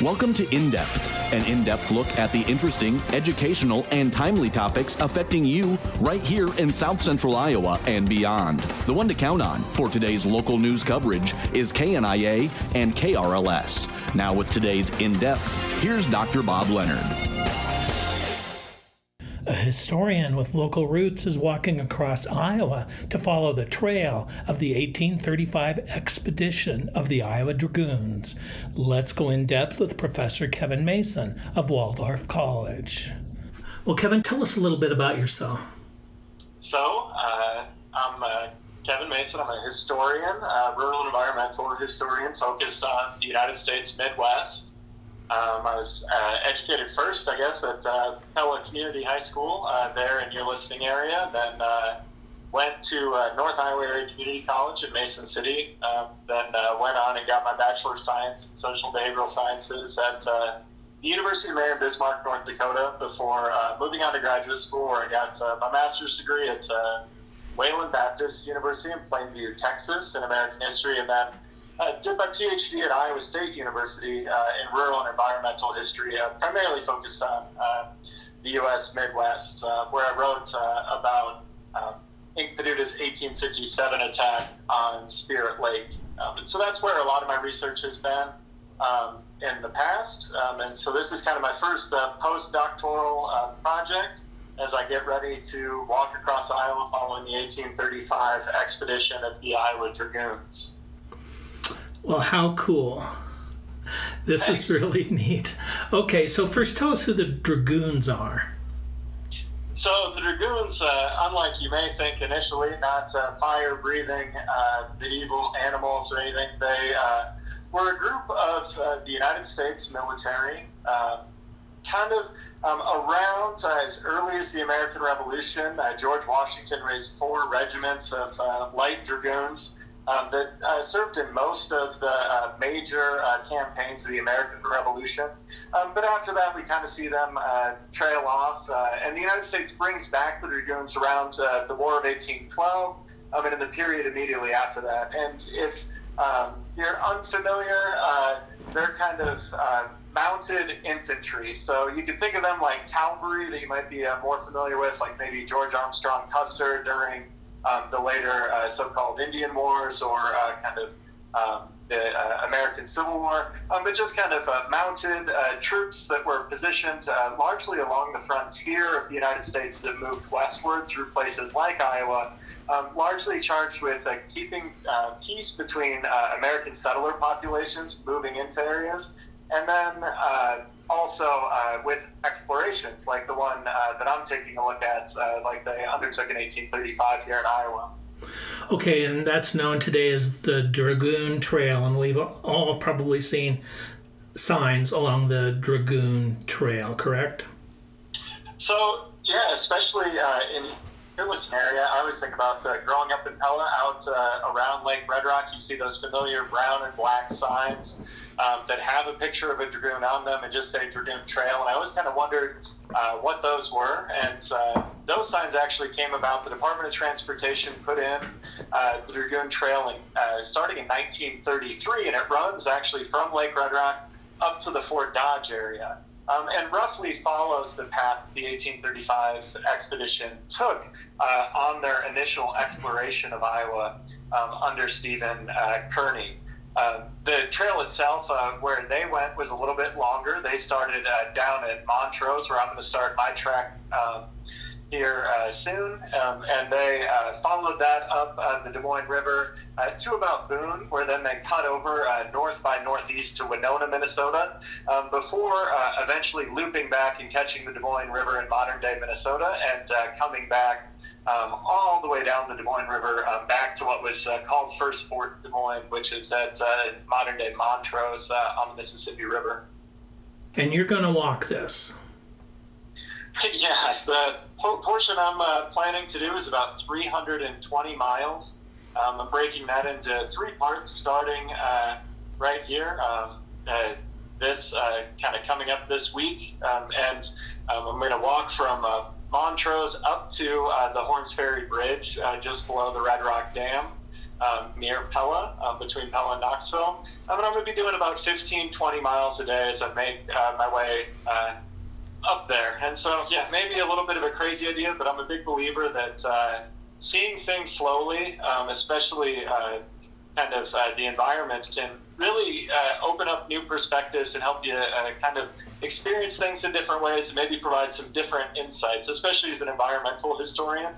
Welcome to In Depth, an in depth look at the interesting, educational, and timely topics affecting you right here in South Central Iowa and beyond. The one to count on for today's local news coverage is KNIA and KRLS. Now, with today's In Depth, here's Dr. Bob Leonard. A historian with local roots is walking across Iowa to follow the trail of the 1835 expedition of the Iowa Dragoons. Let's go in depth with Professor Kevin Mason of Waldorf College. Well, Kevin, tell us a little bit about yourself. So, uh, I'm uh, Kevin Mason. I'm a historian, uh, rural environmental historian focused on the United States Midwest. Um, I was uh, educated first, I guess, at uh, Pella Community High School uh, there in your listening area. Then uh, went to uh, North Iowa Area Community College in Mason City. Um, then uh, went on and got my Bachelor of Science in Social Behavioral Sciences at the University of Mary in Bismarck, North Dakota, before moving on to graduate school where I got my master's degree at Wayland Baptist University in Plainview, Texas, in American history, and then uh, did my PhD at Iowa State University uh, in rural and environmental history, uh, primarily focused on uh, the U.S. Midwest, uh, where I wrote uh, about um, Inkpaduta's 1857 attack on Spirit Lake. Um, and so that's where a lot of my research has been um, in the past. Um, and so this is kind of my first postdoctoral project as I get ready to walk across Iowa following the 1835 expedition of the Iowa Dragoons. Well, how cool. This Thanks. is really neat. Okay, so first tell us who the Dragoons are. So the Dragoons, uh, unlike you may think initially, not uh, fire-breathing uh, medieval animals or anything, they uh, were a group of uh, the United States military, uh, kind of um, around as early as the American Revolution. George Washington raised four regiments of light dragoons um, that uh, served in most of the uh, major uh, campaigns of the American Revolution. Um, but after that, we kind of see them uh, trail off, uh, and the United States brings back the Dragoons around uh, the War of 1812, um, and in the period immediately after that. And if um, you're unfamiliar, they're kind of mounted infantry. So you can think of them like cavalry that you might be more familiar with, like maybe George Armstrong Custer during um, the later uh, so-called Indian Wars or uh, kind of um, the uh, American Civil War, um, but just kind of uh, mounted uh, troops that were positioned uh, largely along the frontier of the United States that moved westward through places like Iowa, um, largely charged with keeping peace between American settler populations moving into areas, and then also uh, with explorations like the one uh, that I'm taking a look at, uh, like they undertook in 1835 here in Iowa. Okay, and that's known today as the Dragoon Trail, and we've all probably seen signs along the Dragoon Trail, correct? So, yeah, especially in Fearless area, I always think about uh, growing up in Pella out uh, around Lake Red Rock. You see those familiar brown and black signs um, that have a picture of a dragoon on them and just say Dragoon Trail. And I always kind of wondered uh, what those were. And uh, those signs actually came about. The Department of Transportation put in uh, the Dragoon Trail in, uh, starting in 1933, and it runs actually from Lake Red Rock up to the Fort Dodge area um, and roughly follows the path the 1835 expedition took uh, on their initial exploration of Iowa um, under Stephen uh, Kearny. Uh, the trail itself, uh, where they went, was a little bit longer. They started uh, down at Montrose, where I'm going to start my track um, here uh, soon, um, and they uh, followed that up uh, the Des Moines River uh, to about Boone, where then they cut over uh, north by northeast to Winona, Minnesota, um, before uh, eventually looping back and catching the Des Moines River in modern day Minnesota and coming back um, all the way down the Des Moines River back to what was called First Fort Des Moines, which is at modern day Montrose on the Mississippi River. And you're going to walk this. yeah, the portion I'm uh, planning to do is about 320 miles. Um, I'm breaking that into three parts, starting uh, right here. Um, uh, this uh, kind of coming up this week, um, and um, I'm going to walk from uh, Montrose up to uh, the Horns Ferry Bridge, just below the Red Rock Dam. um, near Pella, um, between Pella and Knoxville. And I'm going to be doing about 15, 20 miles a day as I make my way up there. And so, yeah, maybe a little bit of a crazy idea, but I'm a big believer that uh, seeing things slowly, um, especially uh, kind of uh, the environment, can really uh, open up new perspectives and help you uh, kind of experience things in different ways and maybe provide some different insights, especially as an environmental historian.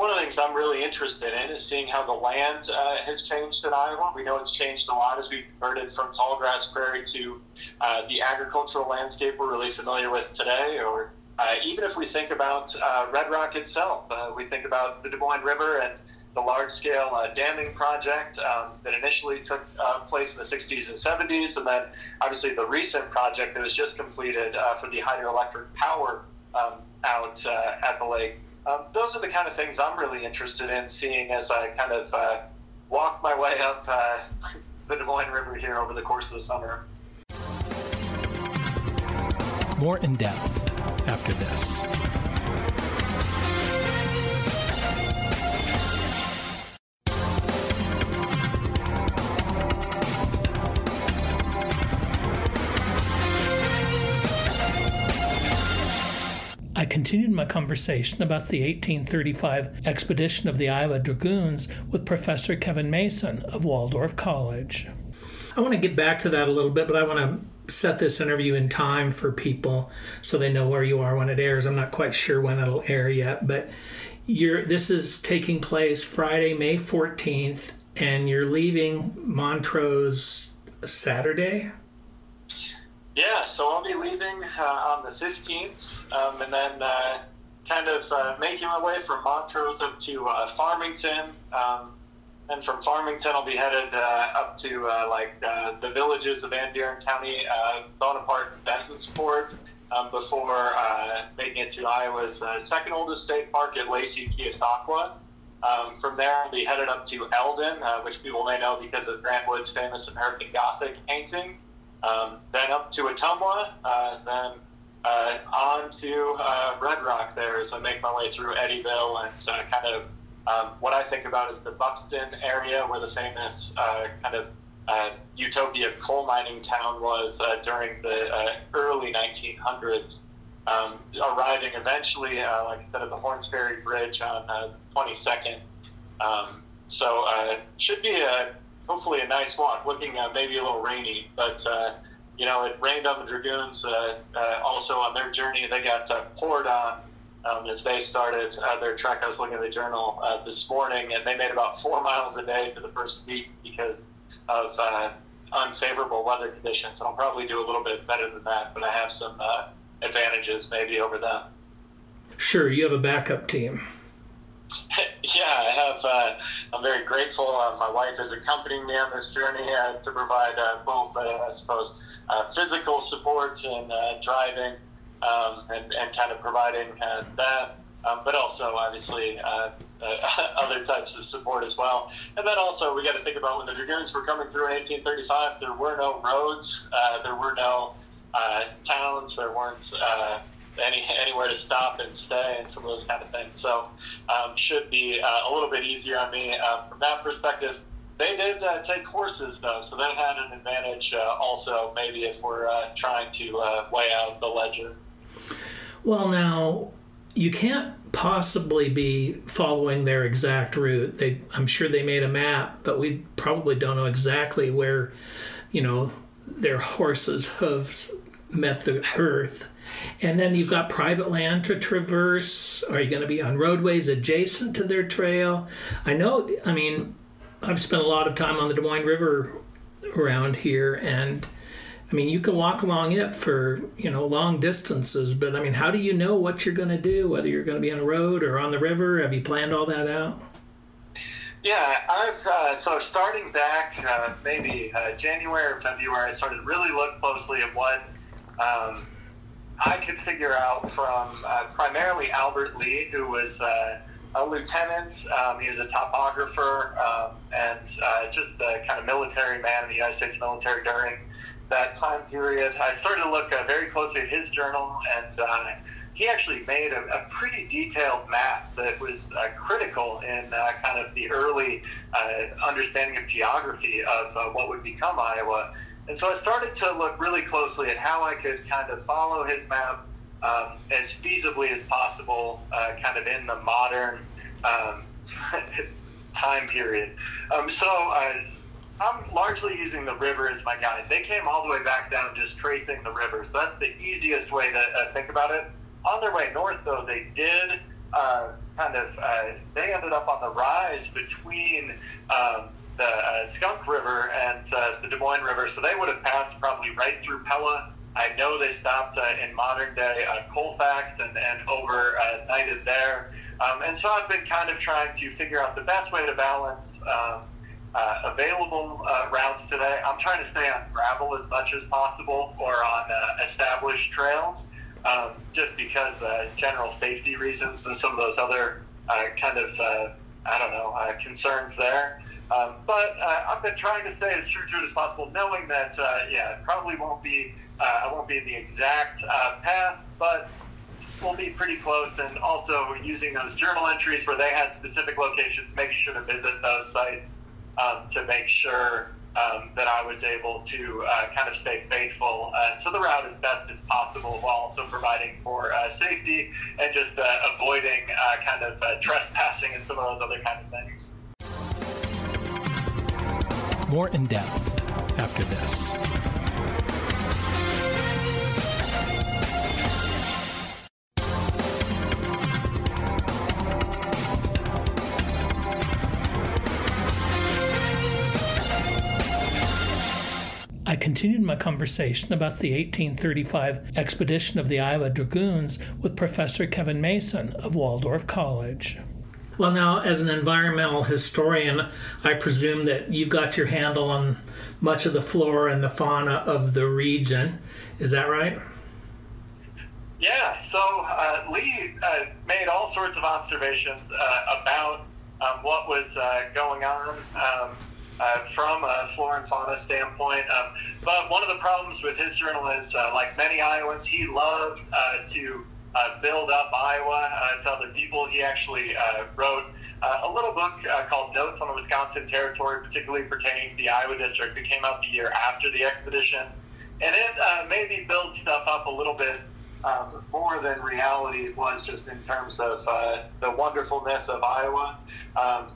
One of the things I'm really interested in is seeing how the land uh, has changed in Iowa. We know it's changed a lot as we converted from tall grass prairie to uh, the agricultural landscape we're really familiar with today, or uh, even if we think about uh, Red Rock itself, we think about the Des Moines River and the large scale uh, damming project um, that initially took uh, place in the 60s and 70s, and then obviously the recent project that was just completed uh, for the hydroelectric power um, out uh, at the lake. Um, those are the kind of things I'm really interested in seeing as I kind of uh, walk my way up uh, the Des Moines River here over the course of the summer. More in depth after this. Continued my conversation about the 1835 expedition of the Iowa Dragoons with Professor Kevin Mason of Waldorf College. I want to get back to that a little bit, but I want to set this interview in time for people so they know where you are when it airs. I'm not quite sure when it'll air yet, but you're, this is taking place Friday, May 14th, and you're leaving Montrose Saturday. Yeah, so I'll be leaving uh, on the 15th, um, and then uh, kind of uh, making my way from Montrose up to uh, Farmington. Um, and from Farmington, I'll be headed uh, up to uh, like the villages of Van Buren County, Bonaparte, and Bentonsport, um, before making it to Iowa's second oldest state park at Lacey Keosauqua. Um, from there, I'll be headed up to Eldon, which people may know because of Grant Wood's famous American Gothic painting. Um, then up to Ottumwa, uh, then uh, on to uh, Red Rock there as I make my way through Eddyville and uh, kind of um, what I think about is the Buxton area where the famous uh, kind of uh, utopia coal mining town was during the early 1900s. Um, arriving eventually, like I said, at the Horns Ferry Bridge on 22nd. Um, so it should be a hopefully a nice walk. Looking uh, maybe a little rainy, but uh, you know it rained on the Dragoons. Uh, uh also on their journey, they got uh, poured on um, as they started uh, their trek. I was looking at the journal this morning, and they made about four miles a day for the first week because of unfavorable weather conditions. And I'll probably do a little bit better than that, but I have some advantages maybe over them. Sure, you have a backup team. yeah, I have. Uh, I'm very grateful. Uh, my wife is accompanying me on this journey uh, to provide uh, both, uh, I suppose, uh, physical support and driving, um, and, and kind of providing that, um, but also obviously other types of support as well. And then also we got to think about when the Dragoons were coming through in 1835. There were no roads. there were no towns. There weren't any anywhere to stop and stay and some of those kind of things. So um, should be uh, a little bit easier on me uh, from that perspective. They did uh, take courses though, so they had an advantage uh, also. Maybe if we're uh, trying to uh, weigh out the ledger. Well, now you can't possibly be following their exact route. They, I'm sure they made a map, but we probably don't know exactly where, you know, their horses' hooves met the earth. And then you've got private land to traverse. Are you going to be on roadways adjacent to their trail? I know, I mean, I've spent a lot of time on the Des Moines River around here, and I mean, you can walk along it for, you know, long distances, but I mean, how do you know what you're going to do, whether you're going to be on a road or on the river? Have you planned all that out? Yeah, I've uh, so starting back uh, maybe uh, January or February, I started really look closely at what um, I could figure out from uh, primarily Albert Lea, who was uh, a lieutenant. Um, he was a topographer um, and uh, just a kind of military man in the United States military during that time period. I started to look uh, very closely at his journal, and uh, he actually made a, a, pretty detailed map that was uh, critical in kind of the early understanding of geography of what would become Iowa. And so I started to look really closely at how I could kind of follow his map um, as feasibly as possible, uh, kind of in the modern um, time period. Um, so I'm largely using the river as my guide. They came all the way back down just tracing the river. So that's the easiest way to uh, think about it. On their way north, though, they did uh, kind of, uh, they ended up on the rise between um, the uh, Skunk River and uh, the Des Moines River. So they would have passed probably right through Pella. I know they stopped uh, in modern day Colfax and, and overnighted there. Um, and so I've been kind of trying to figure out the best way to balance. Um, uh, available uh, routes today. I'm trying to stay on gravel as much as possible or on uh, established trails, um, just because uh, general safety reasons and some of those other uh, kind of uh, I don't know concerns there. Um, but I've been trying to stay as true to it as possible, knowing that yeah, it probably won't be I won't be in the exact path, but we'll be pretty close. And also using those journal entries where they had specific locations, making sure to visit those sites um, to make sure um, that I was able to uh, kind of stay faithful uh, to the route as best as possible while also providing for uh, safety and just uh, avoiding uh, kind of uh, trespassing and some of those other kind of things. More in depth after this. I continued my conversation about the 1835 expedition of the Iowa Dragoons with Professor Kevin Mason of Waldorf College. Well, now, as an environmental historian, I presume that you've got your handle on much of the flora and the fauna of the region. Is that right? Yeah, so uh, Lea uh, made all sorts of observations uh, about um, what was uh, going on. Um, uh, from a flora and fauna standpoint. Um, but one of the problems with his journal is, uh, like many Iowans, he loved to uh, build up Iowa uh, to other people. He actually uh, wrote a little book called Notes on the Wisconsin Territory, particularly pertaining to the Iowa district, that came out the year after the expedition. And it maybe builds stuff up a little bit um, more than reality was just in terms of uh, the wonderfulness of Iowa. Um,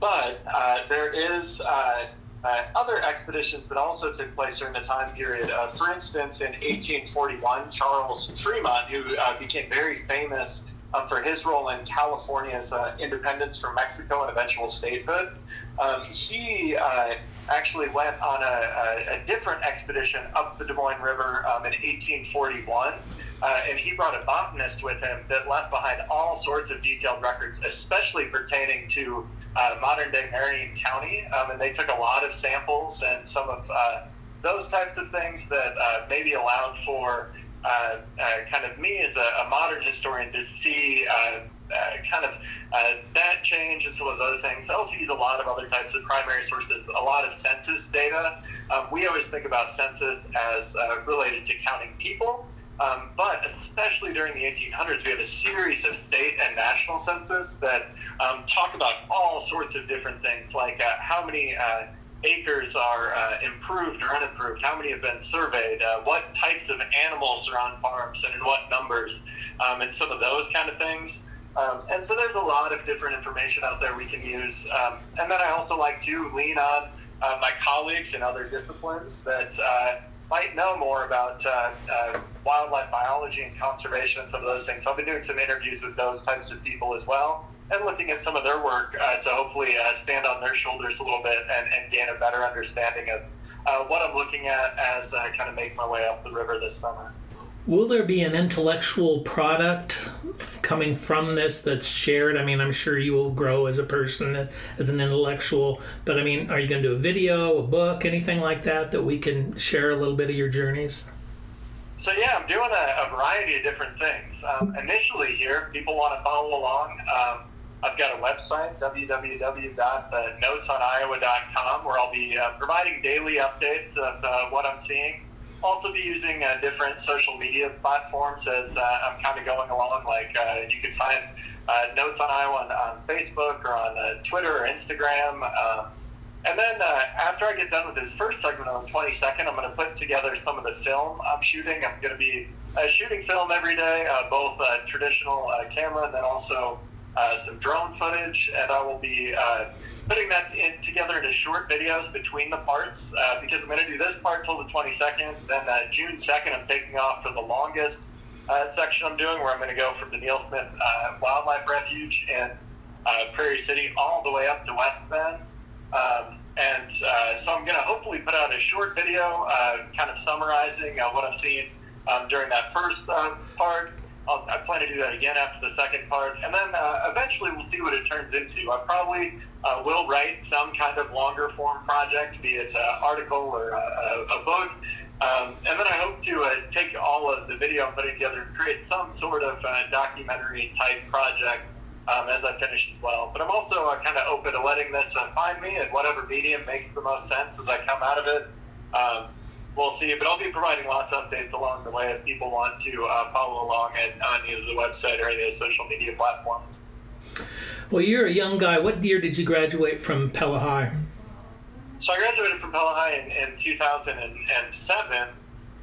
but uh, there is uh, uh, other expeditions that also took place during the time period. Uh, for instance, in 1841, Charles Fremont, who uh, became very famous um, for his role in California's uh, independence from Mexico and eventual statehood, um, he actually went on a, a, a, different expedition up the Des Moines River um, in 1841. Uh, and he brought a botanist with him that left behind all sorts of detailed records, especially pertaining to uh, modern day Marion County. Um, and they took a lot of samples and some of uh, those types of things that uh, maybe allowed for uh, uh, kind of me as a, a, modern historian to see kind of that change as well as other things. I also use a lot of other types of primary sources, a lot of census data. Um, we always think about census as related to counting people. Um, but especially during the 1800s, we have a series of state and national census that um, talk about all sorts of different things, like uh, how many uh, acres are uh, improved or unimproved, how many have been surveyed, uh, what types of animals are on farms and in what numbers, um, and some of those kind of things. Um, and so there's a lot of different information out there we can use. Um, and then I also like to lean on uh, my colleagues in other disciplines that uh, might know more about uh, uh, wildlife biology and conservation and some of those things. So I've been doing some interviews with those types of people as well and looking at some of their work uh, to hopefully uh, stand on their shoulders a little bit and, and gain a better understanding of uh, what I'm looking at as I kind of make my way up the river this summer. Will there be an intellectual product coming from this that's shared? I mean, I'm sure you will grow as a person, as an intellectual, but I mean, are you going to do a video, a book, anything like that that we can share a little bit of your journeys? So, yeah, I'm doing a, a variety of different things. Um, initially, here, people want to follow along. Um, I've got a website, www.notesoniowa.com, where I'll be uh, providing daily updates of uh, what I'm seeing also be using uh, different social media platforms as uh, I'm kind of going along. Like uh, you can find uh, Notes on Iowa on, on Facebook or on uh, Twitter or Instagram. Um, and then uh, after I get done with this first segment on the 22nd, I'm going to put together some of the film I'm shooting. I'm going to be shooting film every day, both traditional camera and then also some drone footage. And I will be putting that in, together into short videos between the parts uh, because I'm going to do this part till the 22nd. Then uh, June 2nd, I'm taking off for the longest uh, section I'm doing, where I'm going to go from the Neal Smith uh, Wildlife Refuge in uh, Prairie City all the way up to West Bend. Um, and uh, so I'm going to hopefully put out a short video kind of summarizing what I've seen um, during that first part. I'll, i plan to do that again after the second part, and then uh, eventually we'll see what it turns into. I probably uh, will write some kind of longer form project, be it an article or a, a book, um, and then I hope to uh, take all of the video I'm putting together and create some sort of uh, documentary type project um, as I finish as well. But I'm also uh, kind of open to letting this uh, find me in whatever medium makes the most sense as I come out of it. Um, we'll see. But I'll be providing lots of updates along the way if people want to uh, follow along at, on either the website or any of the social media platforms. Well, you're a young guy. What year did you graduate from Pella High? So I graduated from Pella High in, in 2007.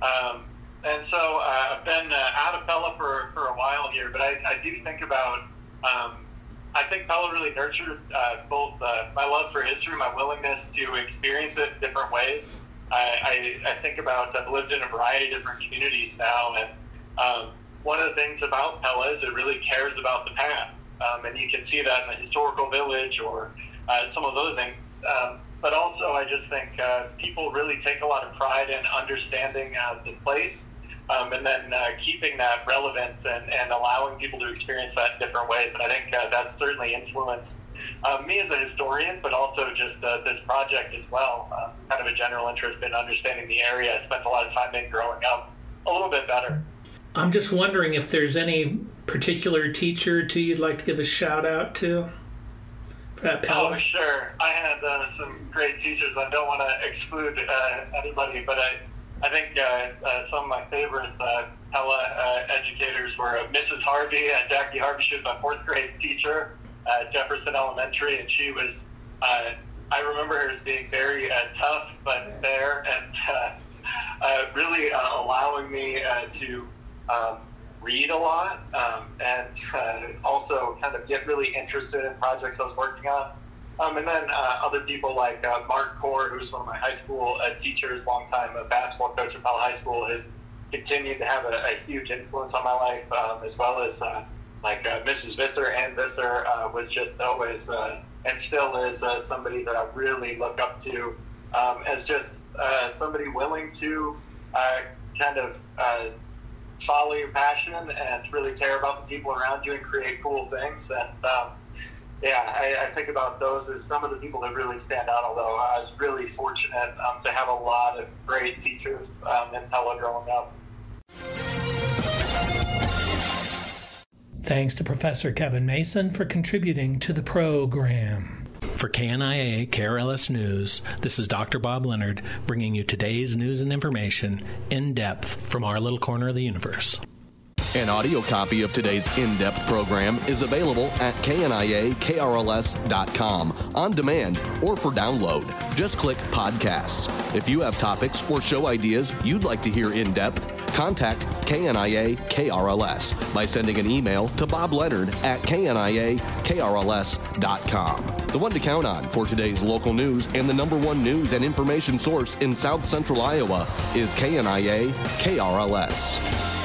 Um, and so uh, I've been uh, out of Pella for, for a while here, but I, I do think about, um, I think Pella really nurtured uh, both uh, my love for history, my willingness to experience it in different ways, I, I, think about I've lived in a variety of different communities now, and um, one of the things about Pella is it really cares about the past, um, and you can see that in the historical village or uh, some of those things. Um, but also, I just think uh, people really take a lot of pride in understanding uh, the place. Um, and then uh, keeping that relevant and, and allowing people to experience that in different ways. And I think uh, that's certainly influenced uh, me as a historian, but also just uh, this project as well. Uh, kind of a general interest in understanding the area. I spent a lot of time in growing up a little bit better. I'm just wondering if there's any particular teacher or two you'd like to give a shout out to. Oh, sure. I had uh, some great teachers. I don't want to exclude uh, anybody, but I, I think uh, some of my favorite Pella educators were Mrs. Harvey. And Jackie Harvey, she was my fourth grade teacher at Jefferson Elementary, and she was. Uh, I remember her as being very uh, tough but fair, and uh, uh really uh, allowing me uh, to um, read a lot, um, and also kind of get really interested in projects I was working on. Um, and then other people like Mark Core, who's one of my high school teachers, longtime basketball coach at Pella High School, has continued to have a, a huge influence on my life, um, as well as like uh, Mrs. Visser and Visser uh, was just always uh, and still is uh, somebody that I really look up to um, as just uh, somebody willing to uh, kind of follow your passion and really care about the people around you and create cool things. And um, yeah, I, I, think about those as some of the people that really stand out. Although I was really fortunate um, to have a lot of great teachers um, in Pella growing up. Thanks to Professor Kevin Mason for contributing to the program. For KNIA KRLS News, this is Dr. Bob Leonard bringing you today's news and information in depth from our little corner of the universe. An audio copy of today's in depth program is available at kniakrls.com on demand or for download. Just click podcasts. If you have topics or show ideas you'd like to hear in depth, contact KNIA KRLS by sending an email to Bob Leonard at KNIAKRLS.com. The one to count on for today's local news and the number one news and information source in South Central Iowa is KNIA KRLS.